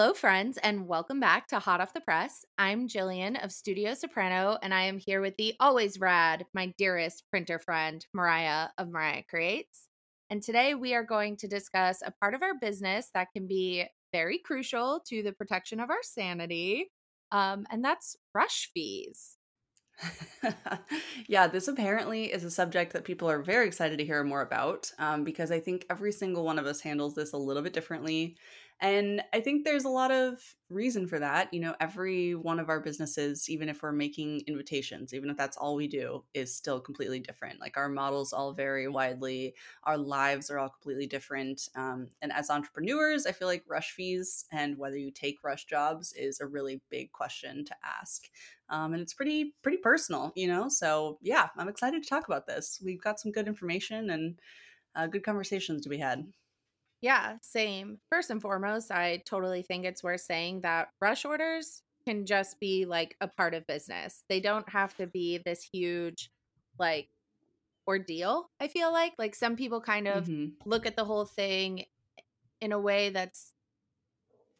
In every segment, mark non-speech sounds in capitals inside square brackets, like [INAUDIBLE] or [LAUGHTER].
Hello, friends, and welcome back to Hot Off the Press. I'm Jillian of Studio Soprano, and I am here with the always rad, my dearest printer friend, Mariah of Mariah Creates. And today we are going to discuss a part of our business that can be very crucial to the protection of our sanity, um, and that's rush fees. [LAUGHS] yeah, this apparently is a subject that people are very excited to hear more about um, because I think every single one of us handles this a little bit differently. And I think there's a lot of reason for that. You know, every one of our businesses, even if we're making invitations, even if that's all we do, is still completely different. Like our models all vary widely, our lives are all completely different. Um, and as entrepreneurs, I feel like rush fees and whether you take rush jobs is a really big question to ask. Um, and it's pretty pretty personal, you know. So yeah, I'm excited to talk about this. We've got some good information and uh, good conversations to be had. Yeah, same. First and foremost, I totally think it's worth saying that rush orders can just be like a part of business. They don't have to be this huge like ordeal, I feel like. Like some people kind of mm-hmm. look at the whole thing in a way that's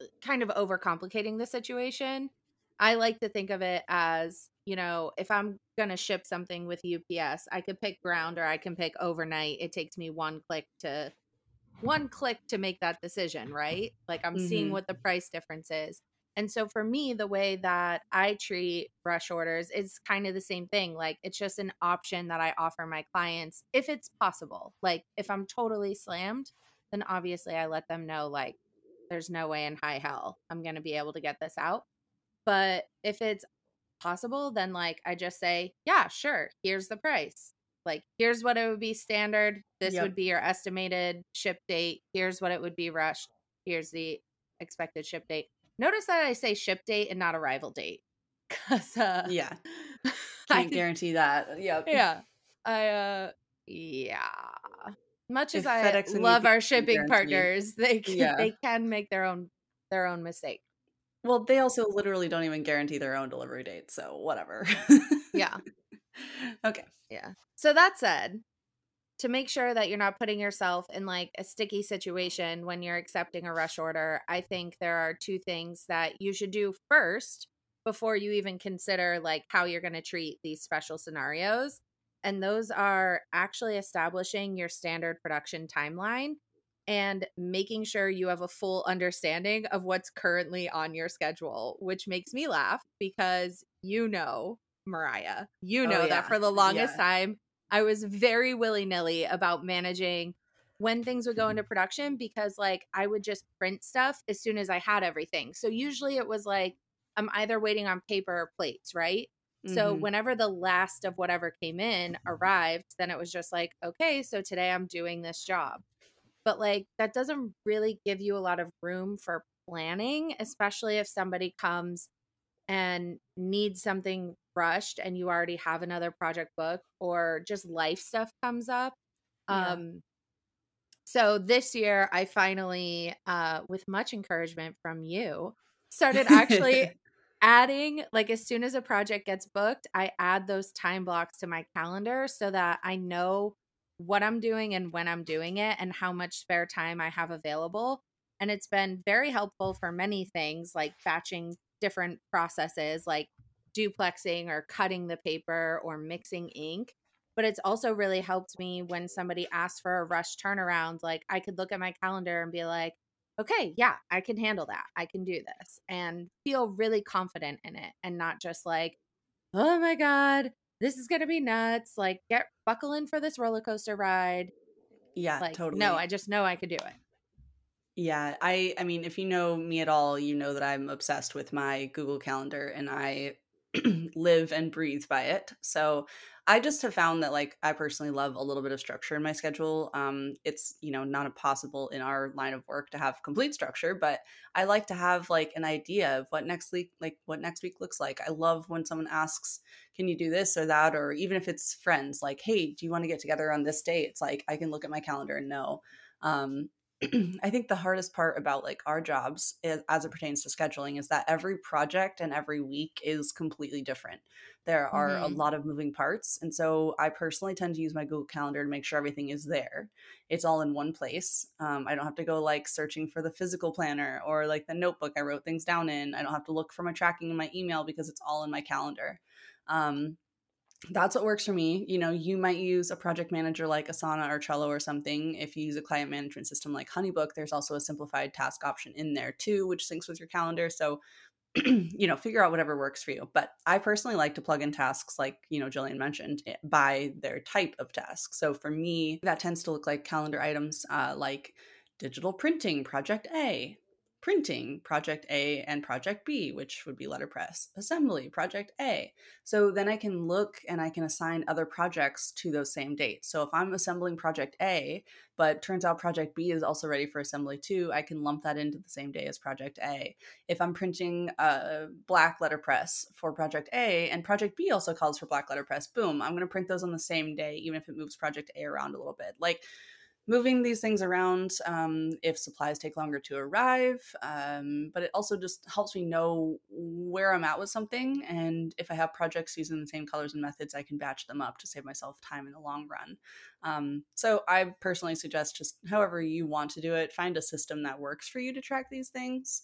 uh, kind of overcomplicating the situation. I like to think of it as, you know, if I'm going to ship something with UPS, I could pick ground or I can pick overnight. It takes me one click to one click to make that decision, right? Like I'm mm-hmm. seeing what the price difference is. And so for me, the way that I treat rush orders is kind of the same thing. Like it's just an option that I offer my clients if it's possible. Like if I'm totally slammed, then obviously I let them know like there's no way in high hell I'm going to be able to get this out. But if it's possible, then like I just say, yeah, sure, here's the price like here's what it would be standard. This yep. would be your estimated ship date. Here's what it would be rushed. Here's the expected ship date. Notice that i say ship date and not arrival date because uh yeah. I [LAUGHS] can't I, guarantee that. Yeah yeah. I uh yeah. Much if as i love our shipping partners they can, yeah. they can make their own their own mistake. Well they also literally don't even guarantee their own delivery date so whatever. Yeah okay yeah. So that said, to make sure that you're not putting yourself in like a sticky situation when you're accepting a rush order, I think there are two things that you should do first before you even consider like how you're going to treat these special scenarios. And those are actually establishing your standard production timeline and making sure you have a full understanding of what's currently on your schedule, which makes me laugh because you know Mariah. You oh, know oh, yeah. that for the longest yeah. time, I was very willy nilly about managing when things would go into production because, like, I would just print stuff as soon as I had everything. So usually it was like, I'm either waiting on paper or plates, right? Mm-hmm. So whenever the last of whatever came in arrived, then it was just like, okay, so today I'm doing this job. But like that doesn't really give you a lot of room for planning, especially if somebody comes and needs something rushed and you already have another project book or just life stuff comes up. Yeah. Um so this year I finally uh with much encouragement from you started actually [LAUGHS] adding like as soon as a project gets booked, I add those time blocks to my calendar so that I know what I'm doing and when I'm doing it and how much spare time I have available. And it's been very helpful for many things like batching different processes like duplexing or cutting the paper or mixing ink but it's also really helped me when somebody asks for a rush turnaround like i could look at my calendar and be like okay yeah i can handle that i can do this and feel really confident in it and not just like oh my god this is gonna be nuts like get buckle in for this roller coaster ride. Yeah like totally. No i just know i could do it. Yeah, I I mean, if you know me at all, you know that I'm obsessed with my Google Calendar and I [CLEARS THROAT] live and breathe by it. So I just have found that like I personally love a little bit of structure in my schedule. Um, it's you know not possible in our line of work to have complete structure, but I like to have like an idea of what next week like what next week looks like. I love when someone asks, "Can you do this or that?" Or even if it's friends, like, "Hey, do you want to get together on this day?" It's like I can look at my calendar and know. Um, [CLEARS THROAT] I think the hardest part about like our jobs is, as it pertains to scheduling is that every project and every week is completely different. There are mm-hmm. a lot of moving parts. And so I personally tend to use my Google Calendar to make sure everything is there. It's all in one place. Um, I don't have to go like searching for the physical planner or like the notebook I wrote things down in. I don't have to look for my tracking in my email because it's all in my calendar. Um, that's what works for me. You know, you might use a project manager like Asana or Trello or something. If you use a client management system like Honeybook, there's also a simplified task option in there too, which syncs with your calendar. So, [CLEARS THROAT] you know, figure out whatever works for you. But I personally like to plug in tasks like, you know, Jillian mentioned eh, by their type of task. So for me, that tends to look like calendar items uh, like digital printing, project A, printing project A and project B, which would be letterpress, assembly project A. So then I can look and I can assign other projects to those same dates. So if I'm assembling project A, but turns out project B is also ready for assembly too, I can lump that into the same day as project A. If I'm printing a black letterpress for project A and project B also calls for black letterpress, boom, I'm going to print those on the same day, even if it moves project A around a little bit. Like, moving these things around um, if supplies take longer to arrive. Um, but it also just helps me know where I'm at with something. And if I have projects using the same colors and methods, I can batch them up to save myself time in the long run. Um, so I personally suggest just however you want to do it, find a system that works for you to track these things.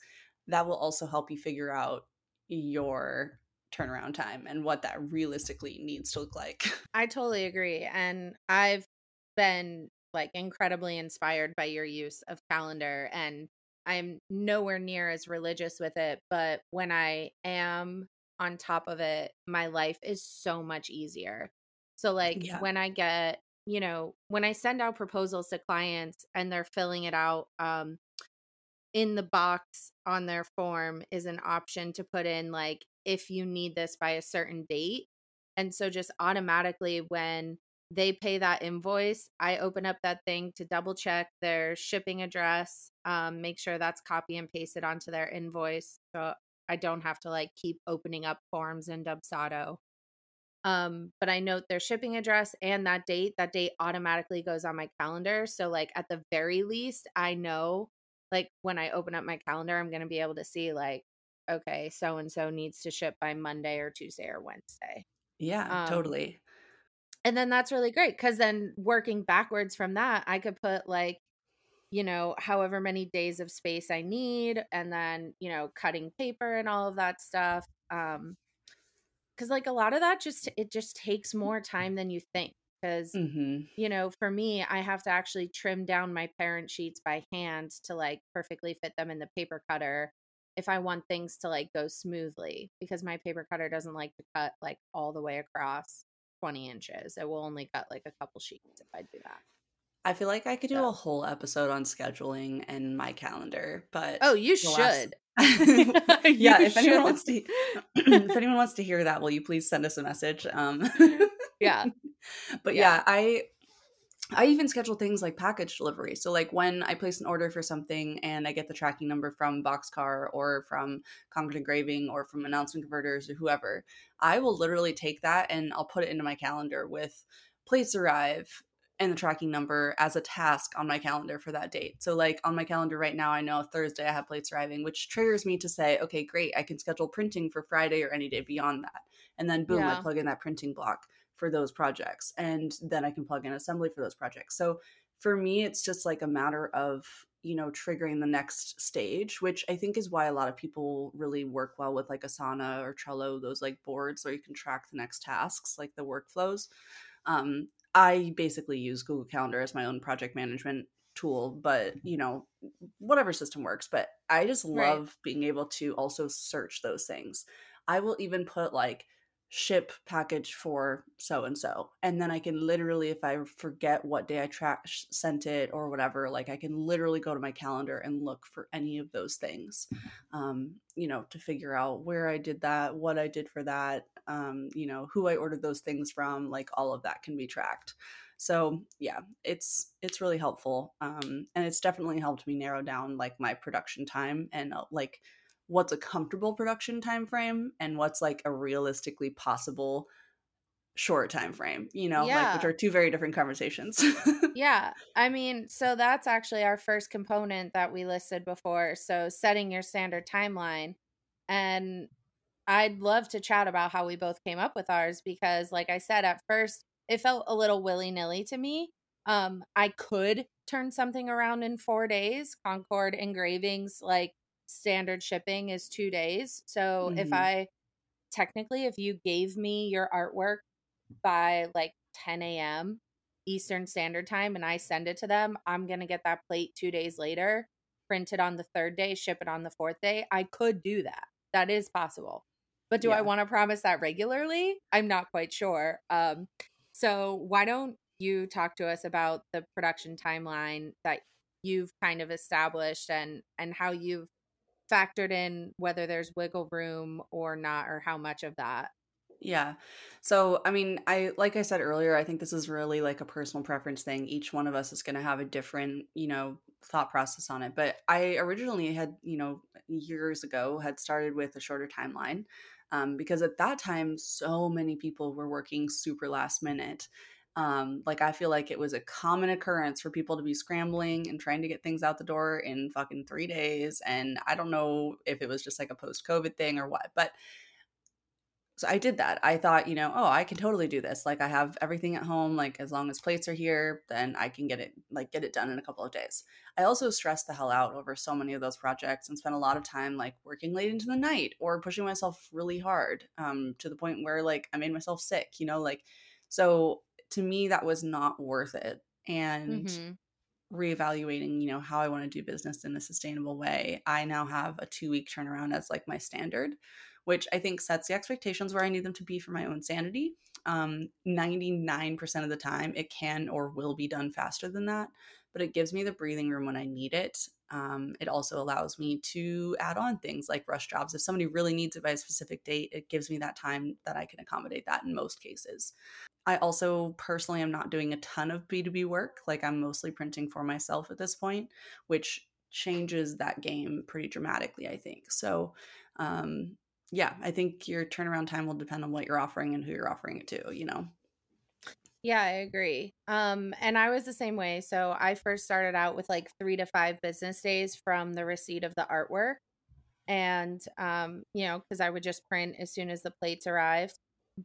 That will also help you figure out your turnaround time and what that realistically needs to look like. [LAUGHS] I totally agree. And I've been like incredibly inspired by your use of calendar and I'm nowhere near as religious with it, but when I am on top of it, my life is so much easier. So like yeah. when I get, you know, when I send out proposals to clients and they're filling it out um in the box on their form is an option to put in like if you need this by a certain date. And so just automatically when they pay that invoice i open up that thing to double check their shipping address um, make sure that's copy and pasted onto their invoice so i don't have to like keep opening up forms in dubsado. Um, but i note their shipping address and that date that date automatically goes on my calendar so like at the very least i know like when i open up my calendar i'm going to be able to see like okay so and so needs to ship by monday or tuesday or wednesday. Yeah um, totally and then that's really great because then working backwards from that, I could put like, you know, however many days of space I need, and then, you know, cutting paper and all of that stuff. Um, because like a lot of that just it just takes more time than you think because mm-hmm. you know for me i have to actually trim down my parent sheets by hand to like perfectly fit them in the paper cutter if i want things to like go smoothly because my paper cutter doesn't like to cut like all the way across 20 inches. It will only cut like a couple sheets if I do that. I feel like I could do so. a whole episode on scheduling and my calendar, but oh, you should. [LAUGHS] [LAUGHS] Last... yeah, if should. anyone wants to, [CLEARS THROAT] if anyone wants to hear that, will you please send us a message? Um, yeah, [LAUGHS] but yeah. yeah, I I even schedule things like package delivery. So like when I place an order for something and I get the tracking number from Boxcar or from Concord Engraving or from Announcement Converters or whoever, I will literally take that and I'll put it into my calendar with place arrive and the tracking number as a task on my calendar for that date. So like on my calendar right now, I know Thursday I have plates arriving, which triggers me to say, okay, great, I can schedule printing for Friday or any day beyond that. And then boom, yeah. I plug in that printing block for those projects and then i can plug in assembly for those projects. So for me it's just like a matter of you know triggering the next stage which i think is why a lot of people really work well with like asana or trello those like boards where you can track the next tasks like the workflows. Um, i basically use google calendar as my own project management tool but you know whatever system works but i just love right. being able to also search those things. I will even put like ship package for so and so and then i can literally if i forget what day i trash sent it or whatever like i can literally go to my calendar and look for any of those things um you know to figure out where i did that what i did for that um you know who i ordered those things from like all of that can be tracked. So yeah it's it's really helpful um and it's definitely helped me narrow down like my production time and uh, like what's a comfortable production time frame and what's like a realistically possible short time frame you know Yeah. like which are two very different conversations [LAUGHS] Yeah. I mean, so that's actually our first component that we listed before. So setting your standard timeline. And I'd love to chat about how we both came up with ours because, like I said, at first it felt a little willy nilly to me. Um, I could turn something around in four days. Concord engravings, like standard shipping, is two days. So if Mhm. I technically, if you gave me your artwork by like 10 a.m. Eastern Standard Time and I send it to them, I'm going to get that plate two days later, print it on the third day, ship it on the fourth day. I could do that. That is possible. But do I want to promise that regularly? I'm not quite sure. Um, so why don't you talk to us about the production timeline that you've kind of established and and how you've factored in whether there's wiggle room or not or how much of that Yeah. So, I mean, I like I said earlier, I think this is really like a personal preference thing. Each one of us is going to have a different, you know, thought process on it. But I originally had, you know, years ago had started with a shorter timeline um, because at that time, so many people were working super last minute. Um, like I feel like it was a common occurrence for people to be scrambling and trying to get things out the door in fucking three days. And I don't know if it was just like a post COVID thing or what, but so I did that. I thought, you know, oh, I can totally do this. Like I have everything at home. Like as long as plates are here, then I can get it like get it done in a couple of days. I also stressed the hell out over so many of those projects and spent a lot of time like working late into the night or pushing myself really hard um, to the point where like I made myself sick. You know, like so to me that was not worth it. And Mhm. reevaluating, you know, how I want to do business in a sustainable way, I now have a two week turnaround as like my standard, which I think sets the expectations where I need them to be for my own sanity. Um, 99% of the time, it can or will be done faster than that, but it gives me the breathing room when I need it. Um, it also allows me to add on things like rush jobs. If somebody really needs it by a specific date, it gives me that time that I can accommodate that in most cases. I also personally am not doing a ton of B2B work. Like I'm mostly printing for myself at this point, which changes that game pretty dramatically, I think. So, um, yeah, I think your turnaround time will depend on what you're offering and who you're offering it to, you know? Yeah, I agree. Um, and I was the same way. So I first started out with like three to five business days from the receipt of the artwork. And, um, you know, because I would just print as soon as the plates arrived.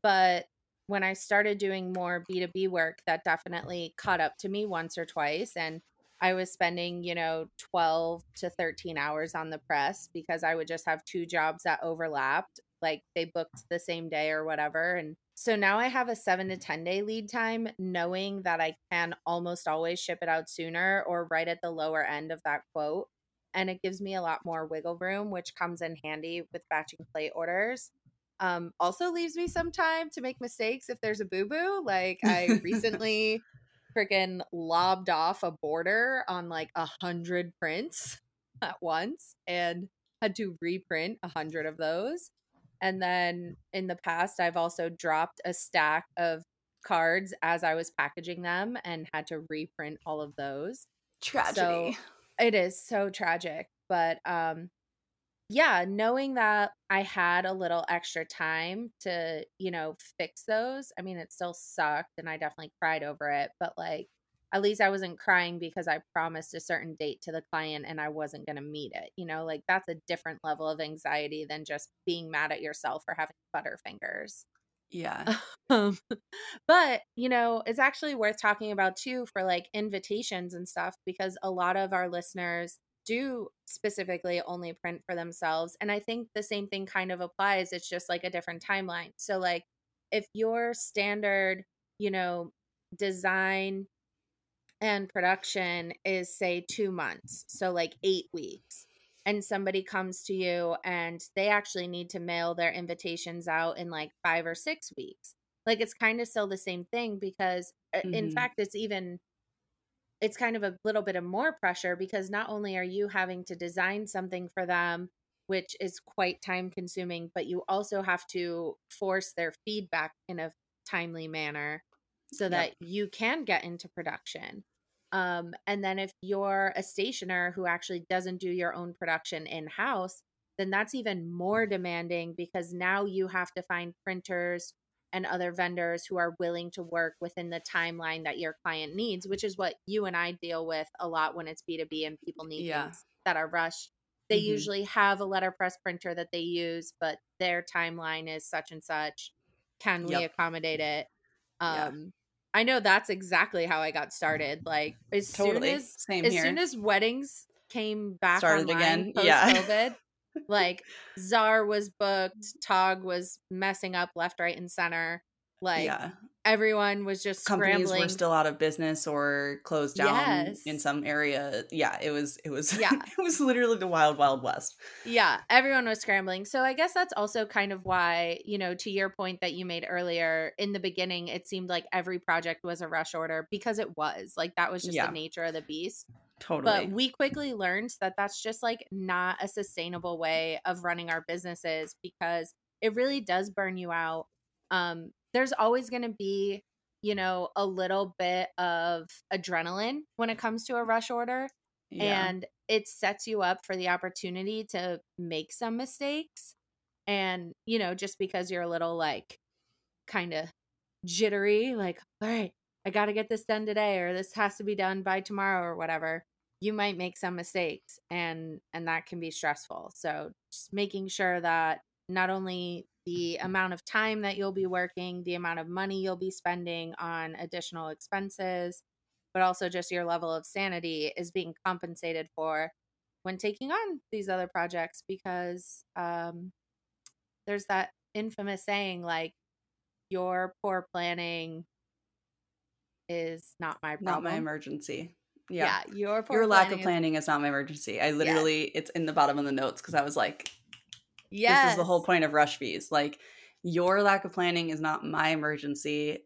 But when I started doing more B2B work, that definitely caught up to me once or twice. And I was spending, you know, 12 to 13 hours on the press because I would just have two jobs that overlapped. Like they booked the same day or whatever. And so now I have a seven to 10 day lead time, knowing that I can almost always ship it out sooner or right at the lower end of that quote. And it gives me a lot more wiggle room, which comes in handy with batching plate orders. Um, also leaves me some time to make mistakes if there's a boo boo. Like I [LAUGHS] recently freaking lobbed off a border on like a hundred prints [LAUGHS] at once and had to reprint a hundred of those. And then in the past, I've also dropped a stack of cards as I was packaging them and had to reprint all of those. Tragedy. It is so tragic, but um yeah, knowing that I had a little extra time to, you know, fix those. I mean, it still sucked and I definitely cried over it, but like at least I wasn't crying because I promised a certain date to the client and I wasn't going to meet it. You know, like that's a different level of anxiety than just being mad at yourself for having butterfingers. yeah. [LAUGHS] Um, but you know, it's actually worth talking about too for like invitations and stuff because a lot of our listeners do specifically only print for themselves. And I think the same thing kind of applies. It's just like a different timeline. So, like, if your standard, you know, design and production is say two months, so like eight weeks, and somebody comes to you and they actually need to mail their invitations out in like 5 or 6 weeks. Like it's kind of still the same thing because mm-hmm. in fact it's even it's kind of a little bit of more pressure because not only are you having to design something for them which is quite time consuming but you also have to force their feedback in a timely manner so yep. that you can get into production um, and then if you're a stationer who actually doesn't do your own production in house then that's even more demanding because now you have to find printers and other vendors who are willing to work within the timeline that your client needs, which is what you and I deal with a lot when it's B2B and people need yeah. things that are rushed. They mm-hmm. usually have a letterpress printer that they use, but their timeline is such and such. Can yep. we accommodate it? Um, yeah. I know that's exactly how I got started. Like as totally. soon as Same as here. soon as weddings came back started again, post yeah. COVID, [LAUGHS] like Czar was booked, Tog was messing up left, right, and center. Like yeah. Everyone was just companies scrambling. were still out of business or closed down yes. in some area. Yeah, it was it was [LAUGHS] yeah. it was literally the wild wild west. Yeah, everyone was scrambling. So I guess that's also kind of why, you know, to your point that you made earlier, in the beginning it seemed like every project was a rush order because it was. Like that was just yeah. the nature of the beast. Totally. But we quickly learned that that's just like not a sustainable way of running our businesses because it really does burn you out. Um, there's always going to be, you know, a little bit of adrenaline when it comes to a rush order. Yeah. And it sets you up for the opportunity to make some mistakes. And, you know, just because you're a little like kind of jittery, like, all right, I got to get this done today, or this has to be done by tomorrow, or whatever you might make some mistakes and and that can be stressful so just making sure that not only the amount of time that you'll be working the amount of money you'll be spending on additional expenses but also just your level of sanity is being compensated for when taking on these other projects because um, there's that infamous saying like your poor planning is not my problem. Not my emergency. Yeah, yeah your your lack of planning is, is not my emergency. I literally yes. it's in the bottom of the notes because I was like, yes. this is the whole point of rush fees. Like your lack of planning is not my emergency.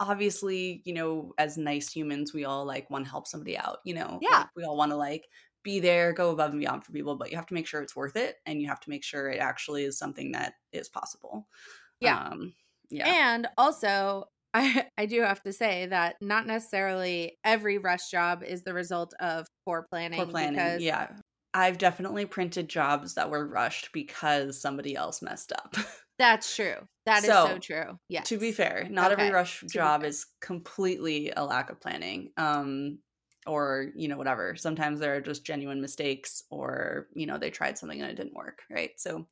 Obviously, you know, as nice humans, we all like want to help somebody out. You know, yeah, like, we all want to like be there, go above and beyond for people, but you have to make sure it's worth it, and you have to make sure it actually is something that is possible. Yeah. Um, yeah. And also, [LAUGHS] I, I do have to say that not necessarily every rush job is the result of poor planning. Poor planning, because yeah. I've definitely printed jobs that were rushed because somebody else messed up. [LAUGHS] That's true. That so, is so true. Yeah. To be fair, not okay. every rush to job is completely a lack of planning. Um, or you know whatever sometimes there are just genuine mistakes or you know they tried something and it didn't work right so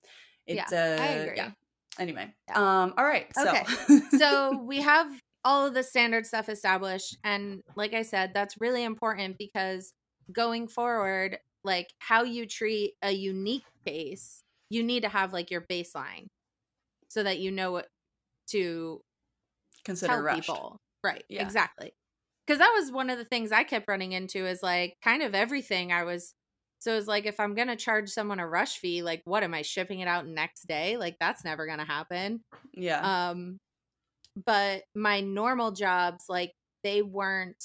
it's yeah, uh, I agree. yeah anyway yeah. um all right so okay. so we [LAUGHS] have all of the standard stuff established and like i said that's really important because going forward like how you treat a unique case you need to have like your baseline so that you know what to consider people right yeah. exactly because that was one of the things i kept running into is like kind of everything i was so it's like if I'm gonna charge someone a rush fee, like what am I shipping it out next day? Like that's never gonna happen. Yeah. Um but my normal jobs, like they weren't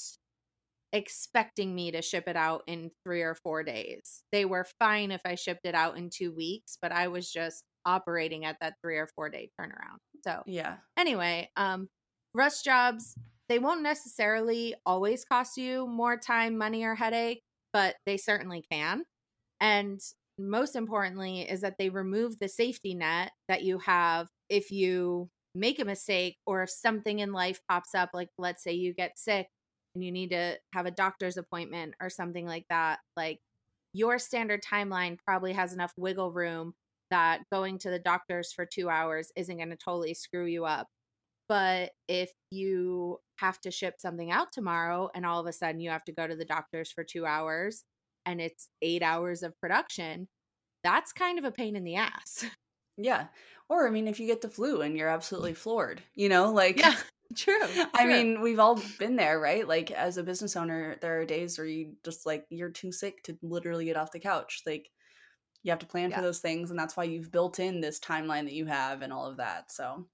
expecting me to ship it out in three or four days. They were fine if I shipped it out in two weeks, but I was just operating at that three or four day turnaround. So yeah. Anyway, um rush jobs, they won't necessarily always cost you more time, money, or headache, but they certainly can. And most importantly, is that they remove the safety net that you have if you make a mistake or if something in life pops up, like let's say you get sick and you need to have a doctor's appointment or something like that. Like your standard timeline probably has enough wiggle room that going to the doctor's for two hours isn't going to totally screw you up. But if you have to ship something out tomorrow and all of a sudden you have to go to the doctor's for two hours, and it's eight hours of production, that's kind of a pain in the ass. Yeah. Or, I mean, if you get the flu and you're absolutely [LAUGHS] floored, you know, like. Yeah. True. I mean, we've all been there, right? Like, as a business owner, there are days where you just like, you're too sick to literally get off the couch. Like, You have to plan Yeah. for those things, and that's why you've built in this timeline that you have and all of that. So,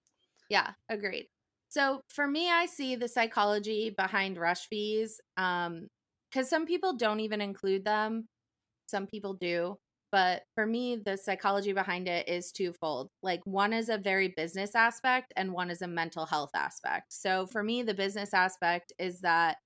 Yeah, agreed. So for me, I see the psychology behind rush fees. Um, because some people don't even include them, some people do. But for me, the psychology behind it is twofold. Like one is a very business aspect, and one is a mental health aspect. So for me, the business aspect is that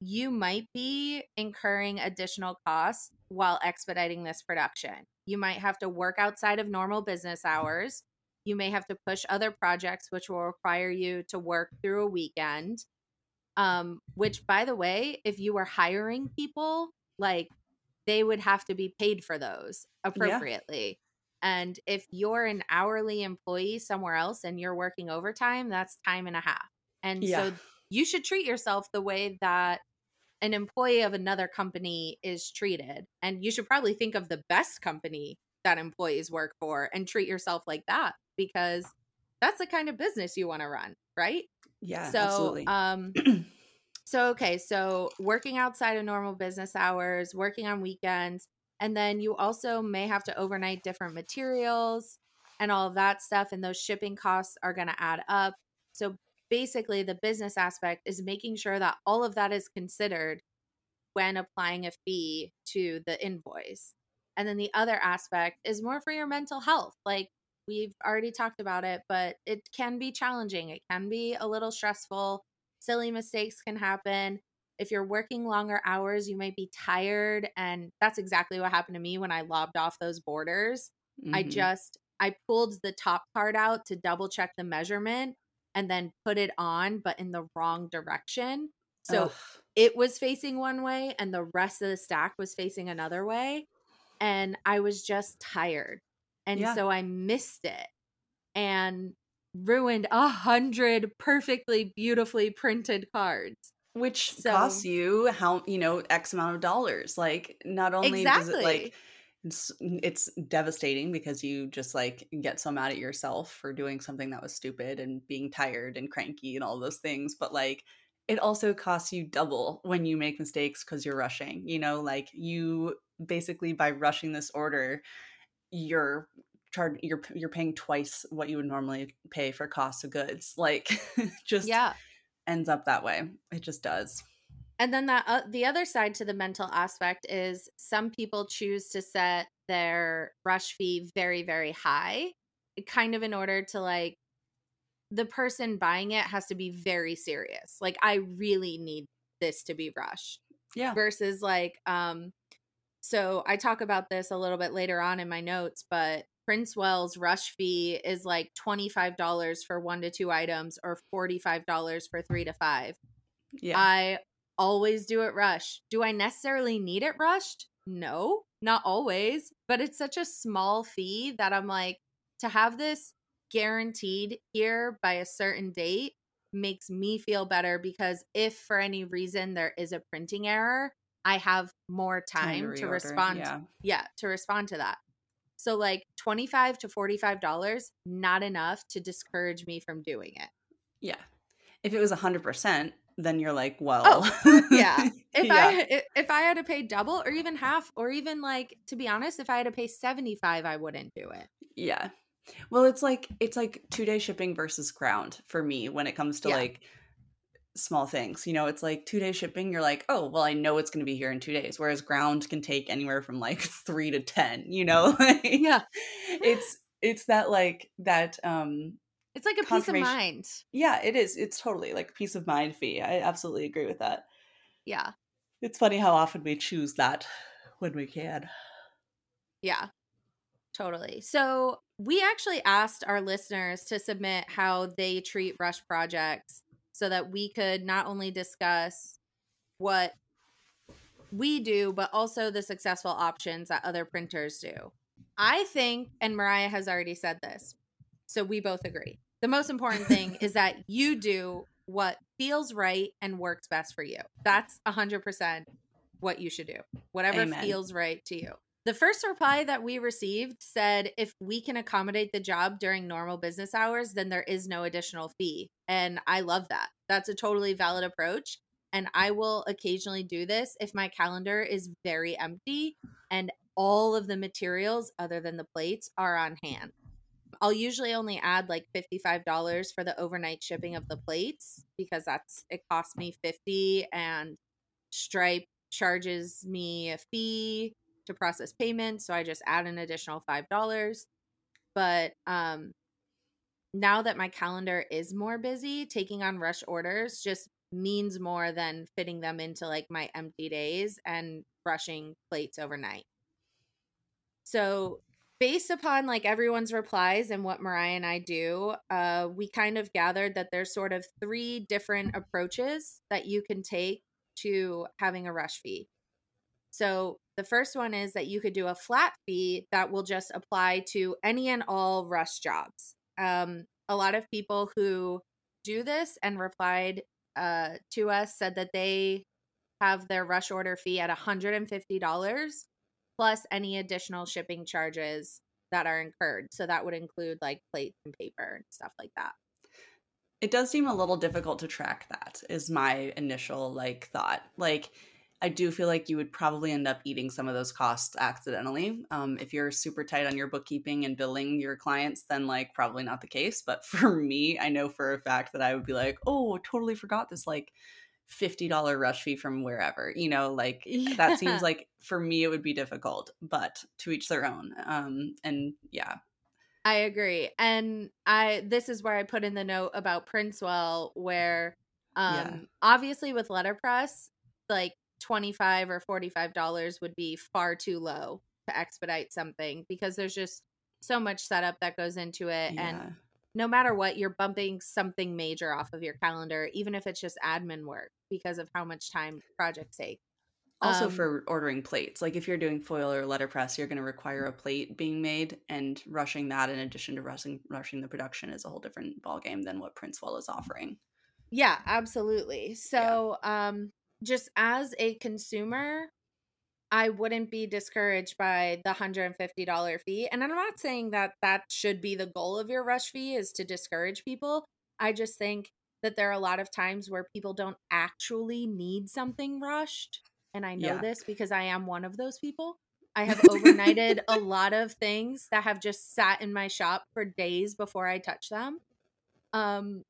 you might be incurring additional costs while expediting this production. You might have to work outside of normal business hours. You may have to push other projects, which will require you to work through a weekend. Um, which, by the way, if you were hiring people, like they would have to be paid for those appropriately. And if you're an hourly employee somewhere else and you're working overtime, that's time and a half. And Yeah. so you should treat yourself the way that an employee of another company is treated. And you should probably think of the best company that employees work for and treat yourself like that because that's the kind of business you want to run, right? yeah, so absolutely. um [CLEARS THROAT] so okay so working outside of normal business hours working on weekends and then you also may have to overnight different materials and all of that stuff and those shipping costs are going to add up so basically the business aspect is making sure that all of that is considered when applying a fee to the invoice and then the other aspect is more for your mental health like we've already talked about it, but it can be challenging. It can be a little stressful. Silly mistakes can happen. If you're working longer hours, you might be tired. And that's exactly what happened to me when I lobbed off those borders. I Mhm. just, I pulled the top part out to double check the measurement and then put it on, but in the wrong direction. So Ugh. it was facing one way and the rest of the stack was facing another way. And I was just tired. And Yeah. so I missed it and ruined a hundred perfectly, beautifully printed cards. which So- costs you how you know x amount of dollars. Like, not only does Exactly. it like it's, it's devastating because you just like get so mad at yourself for doing something that was stupid and being tired and cranky and all those things, but like it also costs you double when you make mistakes because you're rushing. You know, like you basically by rushing this order, you're charged you're you're paying twice what you would normally pay for cost of goods. Like [LAUGHS] just yeah. ends up that way. It just does. And then that uh, the other side to the mental aspect is some people choose to set their rush fee very very high, kind of in order to like the person buying it has to be very serious. Like I really need this to be rushed. Yeah. versus like um so I talk about this a little bit later on in my notes, but Princewell's rush fee is like $25 for 1 to 2 items or $45 for 3 to 5. Yeah. I always do it rush. Do I necessarily need it rushed? No, not always, but it's such a small fee that I'm like to have this guaranteed here by a certain date makes me feel better because if for any reason there is a printing error, I have more time, to reorder, respond Yeah. yeah, to respond to that. So like 25 to 45 dollars not enough to discourage me from doing it. Yeah. If it was 100%, then you're like, oh, well. Oh, yeah. [LAUGHS] If Yeah. I i- if I had to pay double or even half or even like to be honest, if I had to pay 75, I wouldn't do it. Yeah. Well, it's like it's like 2-day shipping versus ground for me when it comes to Yeah. like small things. You know, it's like 2-day shipping, you're like, "Oh, well, I know it's going to be here in 2 days." Whereas ground can take anywhere from like [LAUGHS] 3 to 10, you know? [LAUGHS] Yeah. It's it's that like that um It's like a peace of mind. yeah, it is. It's totally like peace of mind fee. I absolutely agree with that. Yeah. It's funny how often we choose that when we can. Yeah. Totally. So, we actually asked our listeners to submit how they treat rush projects so that we could not only discuss what we do, but also the successful options that other printers do. I think, and Mariah has already said this, so we both agree. The most important thing is that [LAUGHS] you do what feels right and works best for you. That's 100% what you should do, whatever Amen. feels right to you. The first reply that we received said if we can accommodate the job during normal business hours, then there is no additional fee. And I love that. That's a totally valid approach. And I will occasionally do this if my calendar is very empty and all of the materials other than the plates are on hand. I'll usually only add like $55 for the overnight shipping of the plates because that's it costs me 50 and Stripe charges me a fee to process payments, so I just add an additional $5. But um now that my calendar is more busy, taking on rush orders just means more than fitting them into like my empty days and brushing plates overnight. So, based upon like everyone's replies and what Mariah and I do, uh, we kind of gathered that there's sort of three different approaches that you can take to having a rush fee. So, the first one is that you could do a flat fee that will just apply to any and all rush jobs. Um, a lot of people who do this and replied uh, to us said that they have their rush order fee at $150 plus any additional shipping charges that are incurred. So that would include like plates and paper and stuff like that. It does seem a little difficult to track that is my initial like thought. Like I do feel like you would probably end up eating some of those costs accidentally. Um, if you're super tight on your bookkeeping and billing your clients, then like probably not the case. But [LAUGHS] for me, I know for a fact that I would be like, oh, totally forgot this like $50 rush fee from wherever you know like yeah. that seems [LAUGHS] like for me it would be difficult but to each their own um and yeah i agree and i this is where i put in the note about princewell where um yeah. obviously with letterpress like 25 or 45 dollars would be far too low to expedite something because there's just so much setup that goes into it yeah. and no matter what, you're bumping something major off of your calendar, even if it's just admin work because of how much time projects take. Also, um, for ordering plates, like if you're doing foil or letterpress, you're going to require a plate being made, and rushing that in addition to rushing rushing the production is a whole different ballgame than what Princewell is offering. Yeah, absolutely. So, yeah. um, just as a consumer, I wouldn't be discouraged by the $150 fee. And I'm not saying that that should be the goal of your rush fee is to discourage people. I just think that there are a lot of times where people don't actually need something rushed. And I know yeah. this because I am one of those people. I have overnighted a [LAUGHS] lot of things that have just sat in my shop for days before I touch them. Um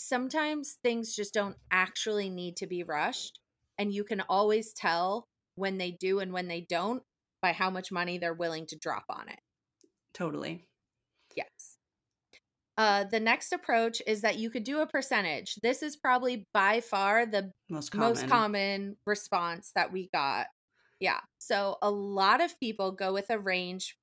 sometimes things just don't actually need to be rushed and you can always tell when they do and when they don't by how much money they're willing to drop on it. Totally. Yes. Uh, the next approach is that you could do a percentage. This is probably by far the most common. most common response that we got. Yeah. So a lot of people go with a range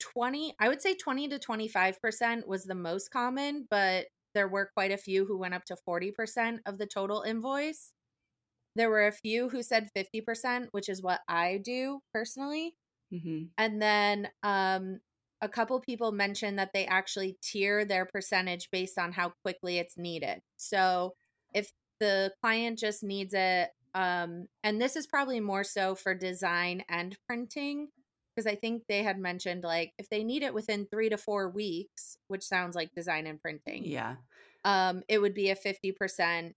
20, I would say 20 to 25% was the most common, but there were quite a few who went up to 40% of the total invoice. There were a few who said 50%, which is what I do personally. Mm-hmm. And then um, a couple people mentioned that they actually tier their percentage based on how quickly it's needed. So if the client just needs it, um, and this is probably more so for design and printing, because I think they had mentioned like if they need it within three to four weeks, which sounds like design and printing. Yeah. Um, it would be a 50%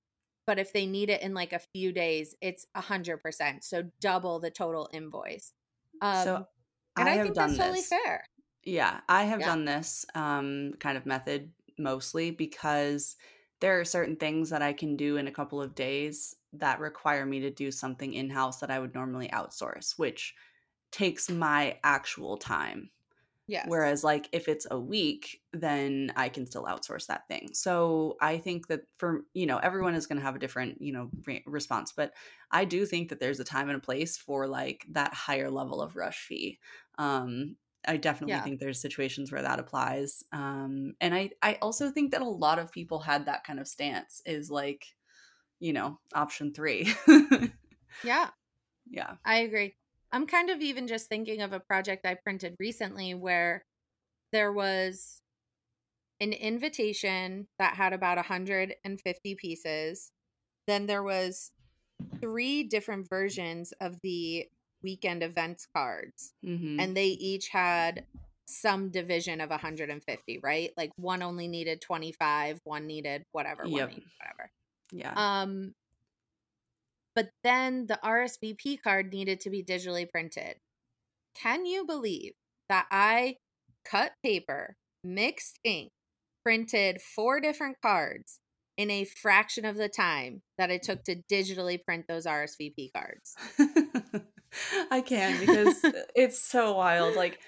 but if they need it in like a few days, it's a hundred percent. So double the total invoice. Um, so and I, I think that's totally fair. Yeah, I have yeah. done this um, kind of method mostly because there are certain things that I can do in a couple of days that require me to do something in house that I would normally outsource, which takes my actual time. Yes. Whereas, like, if it's a week, then I can still outsource that thing. So I think that for, you know, everyone is going to have a different, you know, re- response. But I do think that there's a time and a place for like that higher level of rush fee. Um, I definitely yeah. think there's situations where that applies. Um, and I, I also think that a lot of people had that kind of stance is like, you know, option three. [LAUGHS] yeah. Yeah. I agree. I'm kind of even just thinking of a project I printed recently where there was an invitation that had about 150 pieces. Then there was three different versions of the weekend events cards mm-hmm. and they each had some division of 150 right like one only needed 25 one needed whatever yep. one needed whatever yeah um but then the RSVP card needed to be digitally printed. can you believe that I cut paper, mixed ink, printed four different cards in a fraction of the time that it took to digitally print those RSVP cards. [LAUGHS] I can because uh, it's so wild. Like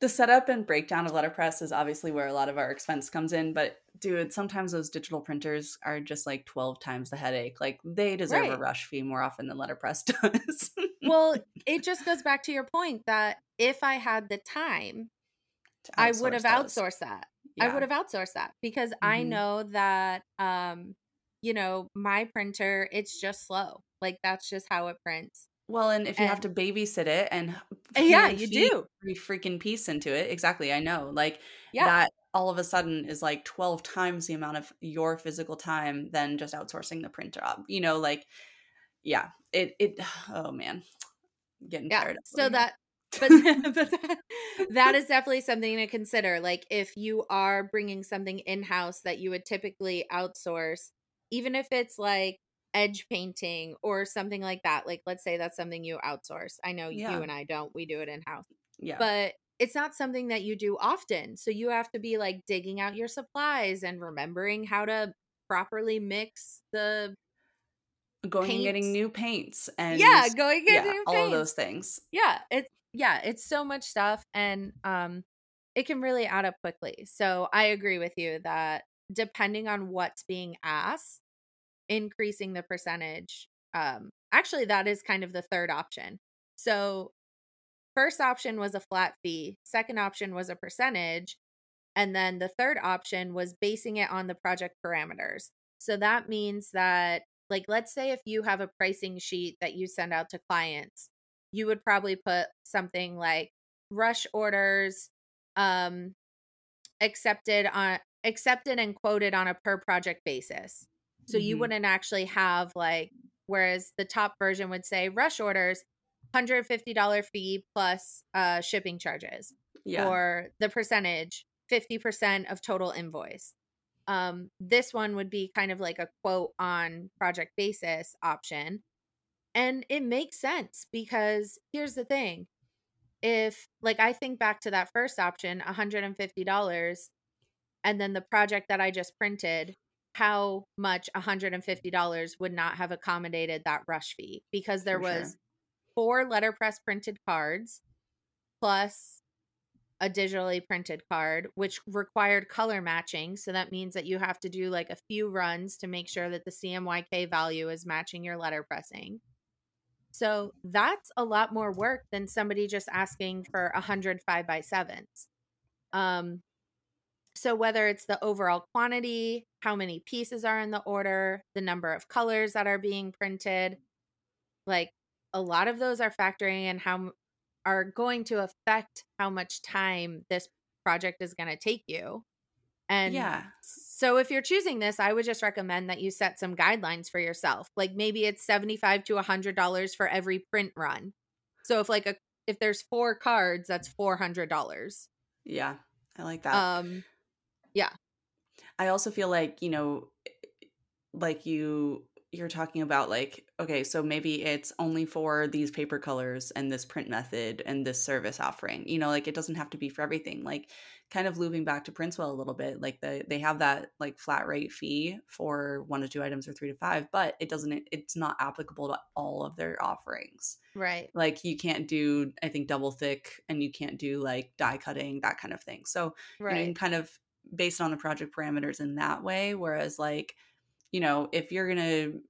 the setup and breakdown of letterpress is obviously where a lot of our expense comes in, but dude, sometimes those digital printers are just like 12 times the headache. Like they deserve right. a rush fee more often than letterpress [LAUGHS] does. well, it just goes back to your point that if I had the time, I would have outsourced that. Yeah. I would have outsourced that because mm-hmm. I know that um you know, my printer it's just slow. Like that's just how it prints. Well, and if you and, have to babysit it and uh, yeah, you do every freaking piece into it. Exactly, I know. Like yeah. that all of a sudden is like 12 times the amount of your physical time than just outsourcing the print job. You know, like yeah, it it [SIGHS] oh man. Getting yeah, tired. So that but, [LAUGHS] [LAUGHS] but that, that is definitely something to consider. Like if you are bringing something in house that you would typically outsource, even if it's like edge painting or something like that, like let's say that's something you outsource. I know yeah. you and I don't, we do it in house. Yeah. But it's not something that you do often. So you have to be like digging out your supplies and remembering how to properly mix the going paints. and getting new paints and yeah going and yeah, all of those things yeah it's yeah, it's so much stuff and um it can really add up quickly. So I agree with you that depending on what's being asked, increasing the percentage um actually that is kind of the third option. So first option was a flat fee, second option was a percentage, and then the third option was basing it on the project parameters. So that means that like let's say if you have a pricing sheet that you send out to clients you would probably put something like rush orders um accepted on accepted and quoted on a per project basis. So mm-hmm. you wouldn't actually have like whereas the top version would say rush orders $150 fee plus uh shipping charges yeah. or the percentage 50% of total invoice. Um this one would be kind of like a quote on project basis option and it makes sense because here's the thing. If like I think back to that first option, $150 and then the project that I just printed, how much $150 would not have accommodated that rush fee because there For was sure. four letterpress printed cards plus a digitally printed card, which required color matching. So that means that you have to do like a few runs to make sure that the CMYK value is matching your letterpressing. So that's a lot more work than somebody just asking for a hundred five by sevens. Um, so whether it's the overall quantity, how many pieces are in the order, the number of colors that are being printed, like a lot of those are factoring in how are going to affect how much time this project is going to take you. And yeah. So if you're choosing this, I would just recommend that you set some guidelines for yourself. Like maybe it's 75 to $100 for every print run. So if like a if there's four cards, that's $400. Yeah. I like that. Um yeah. I also feel like, you know, eh, eh, like you you're talking about like okay so maybe it's only for these paper colors and this print method and this service offering you know like it doesn't have to be for everything like kind of looping back to Printswell a little bit, like the, they have that like flat rate fee for one to two items or three to five, but it doesn't, it's not applicable to all of their offerings. Right. Like you can't do, I think, double thick and you can't do like die cutting, that kind of thing. So, right. you know, you kind of based on the project parameters in that way. Whereas, like, you know, if you're to,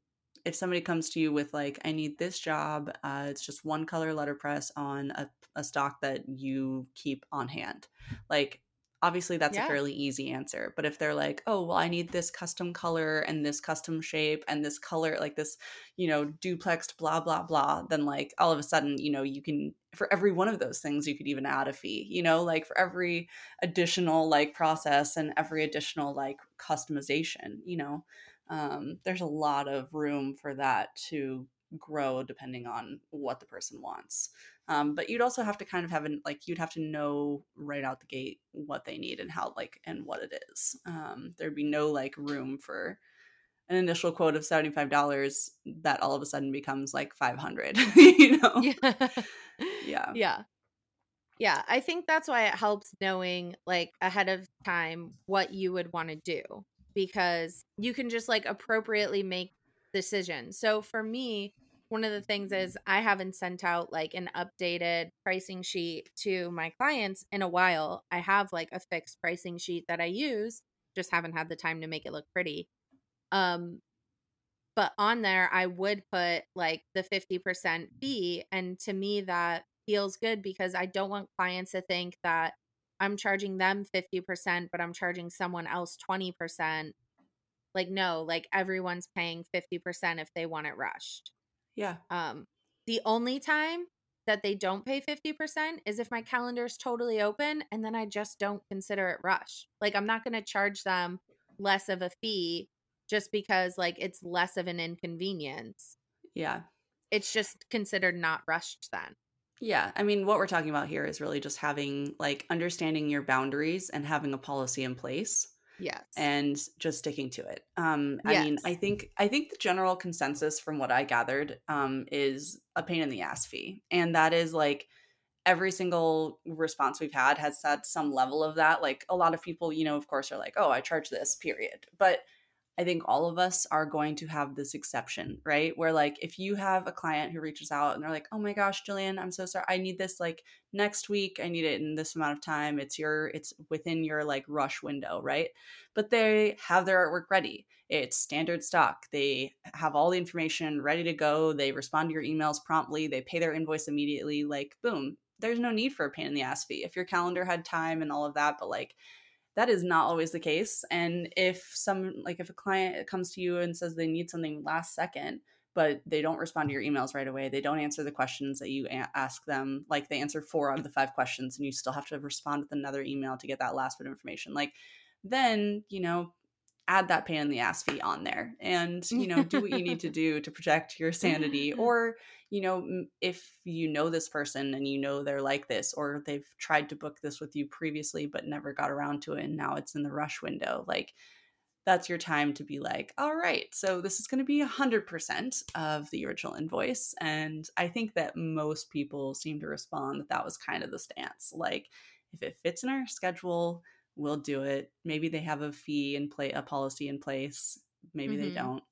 if somebody comes to you with like i need this job uh, it's just one color letterpress on a, a stock that you keep on hand like obviously that's yeah. a fairly easy answer but if they're like oh well i need this custom color and this custom shape and this color like this you know duplexed blah blah blah then like all of a sudden you know you can for every one of those things you could even add a fee you know like for every additional like process and every additional like customization you know um, there's a lot of room for that to grow depending on what the person wants um, but you'd also have to kind of have an like you'd have to know right out the gate what they need and how like and what it is. Um, there'd be no like room for an initial quote of seventy five dollars that all of a sudden becomes like five hundred. [LAUGHS] you know? Yeah. yeah. Yeah. Yeah, I think that's why it helps knowing like ahead of time what you would want to do because you can just like appropriately make decisions. So for me, one of the things is I haven't sent out like an updated pricing sheet to my clients in a while. I have like a fixed pricing sheet that I use, just haven't had the time to make it look pretty. Um but on there I would put like the 50% fee and to me that feels good because I don't want clients to think that I'm charging them 50%, but I'm charging someone else 20%. Like, no, like everyone's paying 50% if they want it rushed. Yeah. Um, the only time that they don't pay 50% is if my calendar is totally open and then I just don't consider it rush. Like, I'm not going to charge them less of a fee just because, like, it's less of an inconvenience. Yeah. It's just considered not rushed then. Yeah, I mean, what we're talking about here is really just having like understanding your boundaries and having a policy in place. Yes. And just sticking to it. Um, I mean, I think I think the general consensus from what I gathered um, is a pain in the ass fee, and that is like every single response we've had has had some level of that. Like a lot of people, you know, of course, are like, "Oh, I charge this." Period. But I think all of us are going to have this exception, right? Where like if you have a client who reaches out and they're like, "Oh my gosh, Jillian, I'm so sorry. I need this like next week. I need it in this amount of time. It's your it's within your like rush window, right?" But they have their artwork ready. It's standard stock. They have all the information ready to go. They respond to your emails promptly. They pay their invoice immediately. Like, boom. There's no need for a pain in the ass fee. If your calendar had time and all of that, but like that is not always the case and if some like if a client comes to you and says they need something last second but they don't respond to your emails right away they don't answer the questions that you a- ask them like they answer four out of the five questions and you still have to respond with another email to get that last bit of information like then you know add that pain in the ass fee on there and you know do what you need to [LAUGHS] do to protect your sanity mm-hmm. or you know if you know this person and you know they're like this or they've tried to book this with you previously but never got around to it and now it's in the rush window like that's your time to be like all right so this is going to be 100% of the original invoice and i think that most people seem to respond that that was kind of the stance like if it fits in our schedule we'll do it maybe they have a fee and play a policy in place maybe they Mhm. don't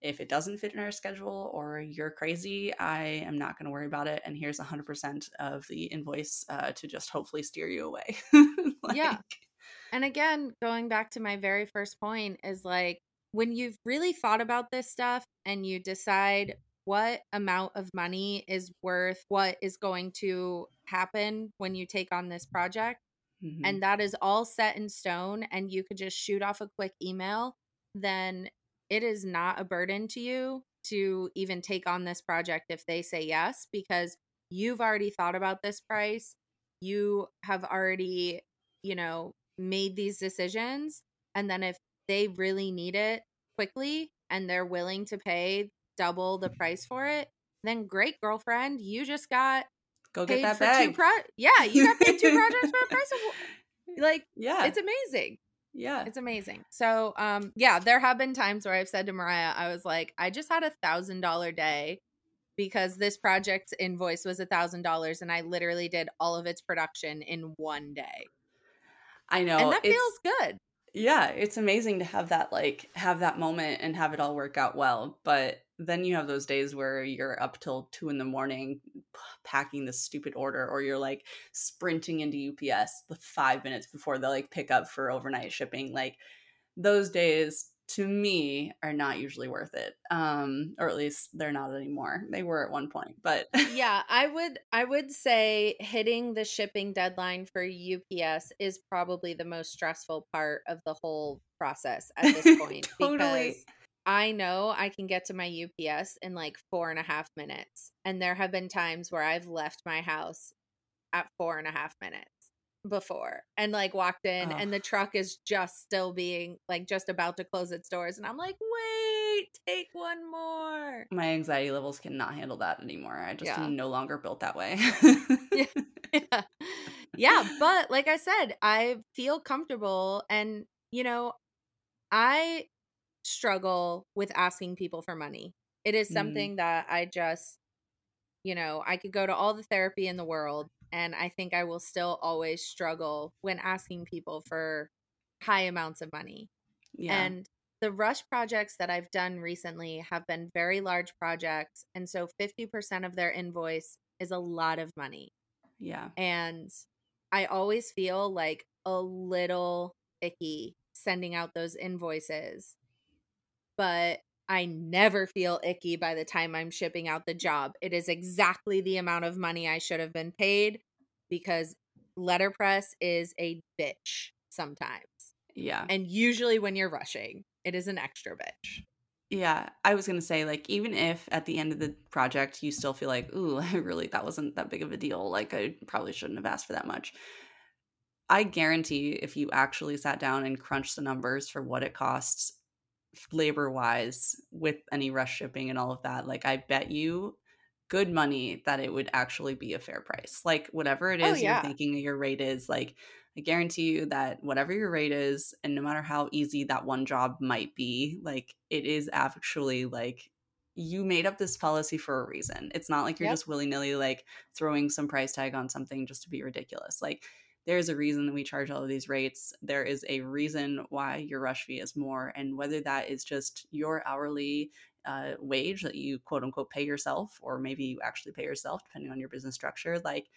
if it doesn't fit in our schedule or you're crazy i am not going to worry about it and here's 100% of the invoice uh, to just hopefully steer you away [LAUGHS] Yeah. And again, going back to my very first point is like when you've really thought about this stuff and you decide what amount of money is worth what is going to happen when you take on this project mhm. and that is all set in stone and you could just shoot off a quick email, then it is not a burden to you to even take on this project if they say yes because you've already thought about this price. You have already, you know, made these decisions and then if they really need it quickly and they're willing to pay double the price for it, then great girlfriend, you just got go get that bag two pro yeah, you got paid two projects for a [LAUGHS] price of like yeah it's amazing. yeah It's amazing. So um yeah, there have been times where I've said to Mariah, I was like, I just had a thousand dollar day because this project's invoice was a thousand dollars and I literally did all of its production in one day. i know and that it's- feels good. yeah it's amazing to have that like have that moment and have it all work out well but then you have those days where you're up till two in the morning packing this stupid order or you're like sprinting into ups the five minutes before they like pick up for overnight shipping like those days to me are not usually worth it um or at least they're not anymore they were at one point but yeah, [LAUGHS] I would I would say hitting the shipping deadline for UPS is probably the most stressful part of the whole process at this [LAUGHS] point Totally. because I know I can get to my UPS in like four and a half minutes. And there have been times where I've left my house at four and a half minutes before and like walked in Ugh. and the truck is just still being like just about to close its doors. And I'm like, wait, take one more. my anxiety levels cannot handle that anymore i just Yeah. am no longer built that way [LAUGHS] yeah. yeah, but like I said, I feel comfortable and you know, I struggle with asking people for money. It is Mm. something that I just you know, I could go to all the therapy in the world And I think I will still always struggle when asking people for high amounts of money. Yeah. And the rush projects that I've done recently have been very large projects. And so 50% of their invoice is a lot of money. Yeah. And I always feel like a little icky sending out those invoices. But I never feel icky by the time I'm shipping out the job. It is exactly the amount of money I should have been paid because letterpress is a bitch sometimes. Yeah. And usually when you're rushing, it is an extra bitch. Yeah, I was gonna say like even if at the end of the project you still feel like, ooh, [LAUGHS] I really that wasn't that big of a deal. Like I probably shouldn't have asked for that much. I guarantee if you actually sat down and crunched the numbers for what it costs labor wise with any rush shipping and all of that, like I bet you good money that it would actually be a fair price. Like whatever it oh, oh, yeah. you're thinking your rate is, like I guarantee you that whatever your rate is, and no matter how easy that one job might be, like it is actually like you made up this policy for a reason. It's not like you're yep. just willy nilly like throwing some price tag on something just to be ridiculous. Like there's a reason that we charge all of these rates. There is a reason why your rush fee is more. And whether that is just your hourly uh, wage that you quote unquote pay yourself, or maybe you actually pay yourself, depending on your business structure, like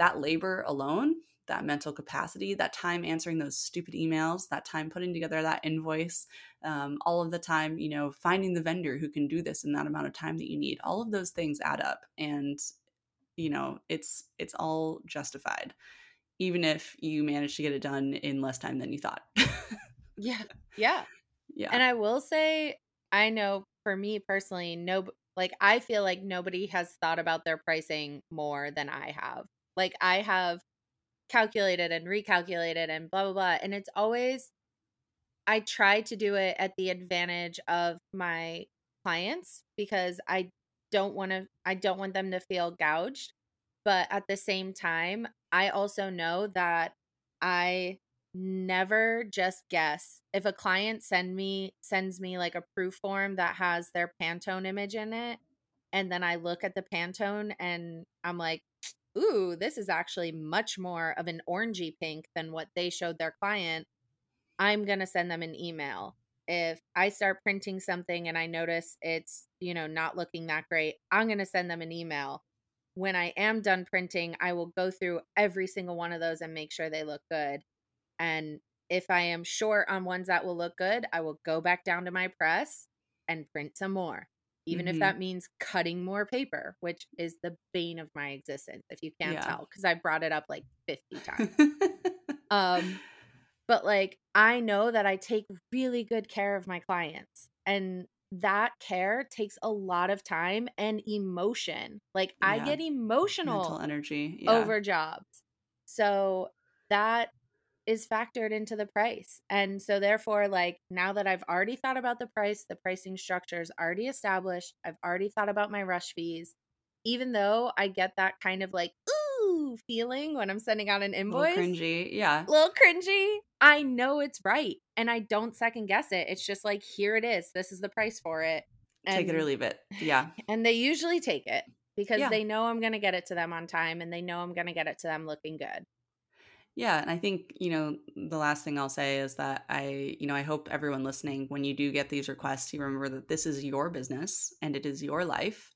that labor alone, that mental capacity, that time answering those stupid emails, that time putting together that invoice, um, all of the time, you know, finding the vendor who can do this in that amount of time that you need, all of those things add up. And you know it's it's all justified even if you manage to get it done in less time than you thought. [LAUGHS] yeah. Yeah. Yeah. And I will say, I know for me personally, no, like I feel like nobody has thought about their pricing more than I have. Like I have calculated and recalculated and blah, blah, blah. And it's always, I try to do it at the advantage of my clients because I don't want to, I don't want them to feel gouged. But at the same time, I also know that I never just guess. If a client send me sends me like a proof form that has their Pantone image in it, and then I look at the Pantone and I'm like, ooh, this is actually much more of an orangey pink than what they showed their client. I'm going to send them an email. If I start printing something and I notice it's, you know, not looking that great, I'm going to send them an email when I am done printing, I will go through every single one of those and make sure they look good. And if I am short on ones that will look good, I will go back down to my press and print some more, even mm-hmm. if that means cutting more paper, which is the bane of my existence, if you can't yeah. tell, because I brought it up like 50 times. [LAUGHS] um, but like, I know that I take really good care of my clients. And that care takes a lot of time and emotion. Like yeah. I get emotional mental energy yeah. over jobs. So that is factored into the price. And so therefore like now that I've already thought about the price, the pricing structure is already established. I've already thought about my rush fees. Even though I get that kind of like ooh feeling when I'm sending out an invoice. cringy. Yeah. A little cringy. I know it's right and I don't second guess it. It's just like, here it is. This is the price for it. And, take it or leave it. Yeah. [LAUGHS] And they usually take it because yeah. they know I'm going to get it to them on time and they know I'm going to get it to them looking good. Yeah, and I think, you know, the last thing I'll say is that I, you know, I hope everyone listening when you do get these requests, you remember that this is your business and it is your life.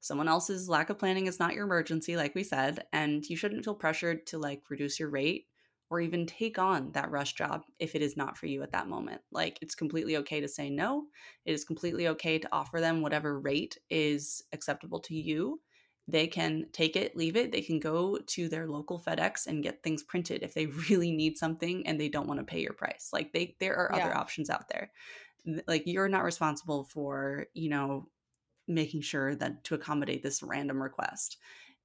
Someone else's lack of planning is not your emergency like we said, and you shouldn't feel pressured to like reduce your rate or even take on that rush job if it is not for you at that moment. Like it's completely okay to say no. It is completely okay to offer them whatever rate is acceptable to you. They can take it, leave it. They can go to their local FedEx and get things printed if they [LAUGHS] really need something and they don't want to pay your price. Like they there are yeah. other options out there. Like you're not responsible for, you know, making sure that to accommodate this random request.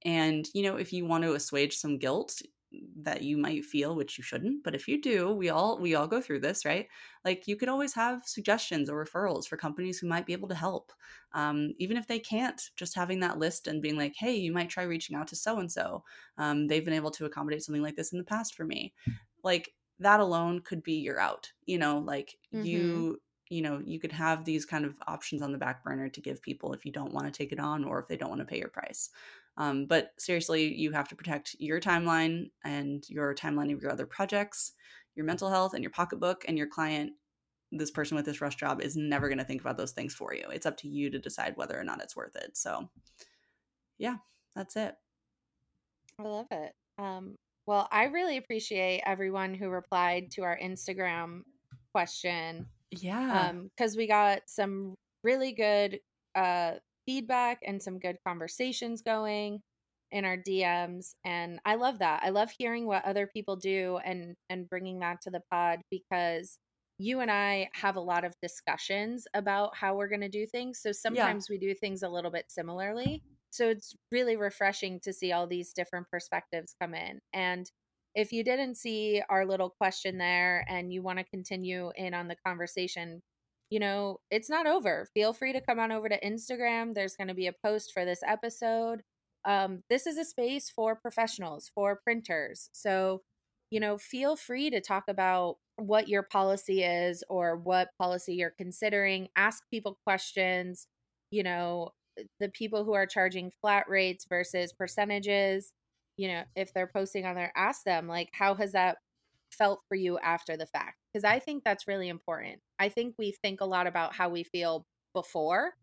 And, you know, if you want to assuage some guilt, that you might feel which you shouldn't but if you do we all we all go through this right? Like you could always have suggestions or referrals for companies who might be able to help um, even if they can't just having that list and being like hey you might try reaching out to so and so they've been able to accommodate something like this in the past for me. Like that alone could be your out you know? Like mm-hmm. you you know you could have these kind of options on the back burner to give people if you don't want to take it on or if they don't want to pay your price Um, but seriously, you have to protect your timeline and your timeline of your other projects, your mental health, and your pocketbook, and your client. This person with this rush job is never going to think about those things for you. It's up to you to decide whether or not it's worth it. So, yeah, that's it. I love it. Um, well, I really appreciate everyone who replied to our Instagram question. Yeah. Um, because we got some really good uh feedback and some good conversations going in our DMs and I love that. I love hearing what other people do and and bringing that to the pod because you and I have a lot of discussions about how we're going to do things. So sometimes yeah. we do things a little bit similarly. So it's really refreshing to see all these different perspectives come in. And if you didn't see our little question there and you want to continue in on the conversation, you know, it's not over. Feel free to come on over to Instagram. There's going to be a post for this episode. Um, this is a space for professionals, for printers. So, you know, feel free to talk about what your policy is or what policy you're considering. Ask people questions. You know, the people who are charging flat rates versus percentages, you know, if they're posting on there, ask them, like, how has that felt for you after the fact? Because I think that's really important. I think we think a lot about how we feel before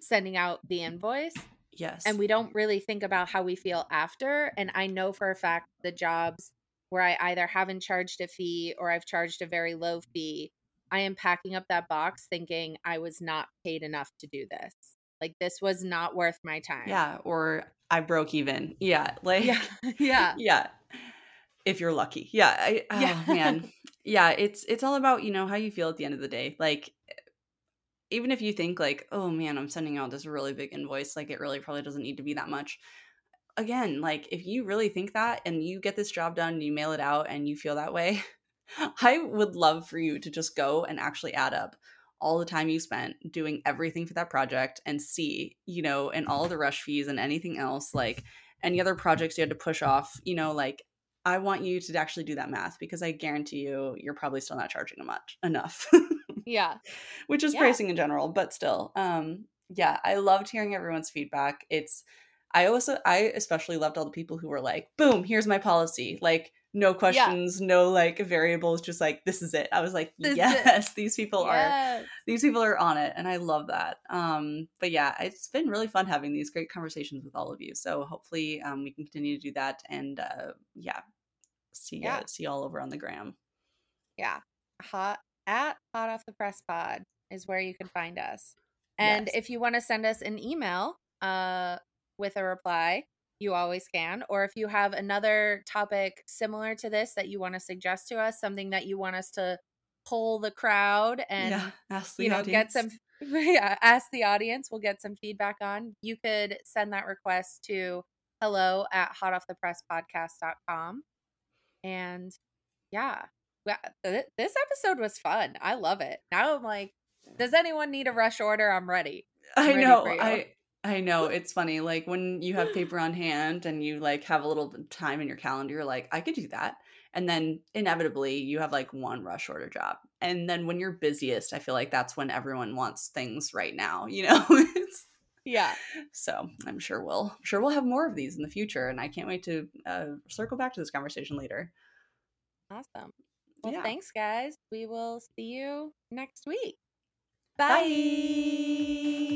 sending out the mm. invoice. Yes. And we don't really think about how we feel after. And I know for a fact the jobs where I either haven't charged a fee or I've charged a very low fee, I am packing up that box thinking I was not paid enough to do this. Like this was not worth my time. Yeah. Or I broke even. Yeah. [LAUGHS] Like, yeah. [LAUGHS] Yeah. yeah if you're lucky. Yeah. I, oh, yeah. man. [LAUGHS] Yeah. It's, it's all about, you know, how you feel at the end of the day. Like, even if you think like, oh man, I'm sending out this really big invoice, like it really probably doesn't need to be that much. Again, like if you really think that and you get this job done and you mail it out and you feel that way, [LAUGHS] I would love for you to just go and actually add up all the time you spent doing everything for that project and see, you know, and all the rush fees and anything else, like any other projects you had to push off, you know, like I want you to actually do that math because I guarantee you you're probably still not charging much enough. [LAUGHS] yeah. Which is yeah. pricing in general, but still. Um yeah, I loved hearing everyone's feedback. It's I also I especially loved all the people who were like, "Boom, here's my policy." Like no questions, yeah. no like variables, just like this is it. I was like, this yes, [LAUGHS] these people yes. are these people are on it, and I love that. Um, but yeah, it's been really fun having these great conversations with all of you. So hopefully, um, we can continue to do that, and uh, yeah, see yeah. Uh, see all over on the gram. Yeah, hot at hot off the press pod is where you can find us, and yes. if you want to send us an email, uh, with a reply you always can. Or if you have another topic similar to this that you want to suggest to us, something that you want us to pull the crowd and yeah, ask the you know audience. get some [LAUGHS] yeah, ask the audience. We'll get some feedback on. You could send that request to hello at hotoffthepresspodcast.com. And yeah, this episode was fun. I love it. Now I'm like, does anyone need a rush order? I'm ready. I'm I know. I I know [LAUGHS] it's funny. Like when you have paper on hand and you like have a little time in your calendar, you're like, I could do that. And then inevitably you have like one rush order job. And then when you're busiest, I feel like that's when everyone wants things right now, you know? [LAUGHS] yeah. So I'm sure we'll I'm sure we'll have more of these in the future. And I can't wait to uh, circle back to this conversation later. Awesome. Well, yeah. thanks, guys. We will see you next week. Bye. Bye.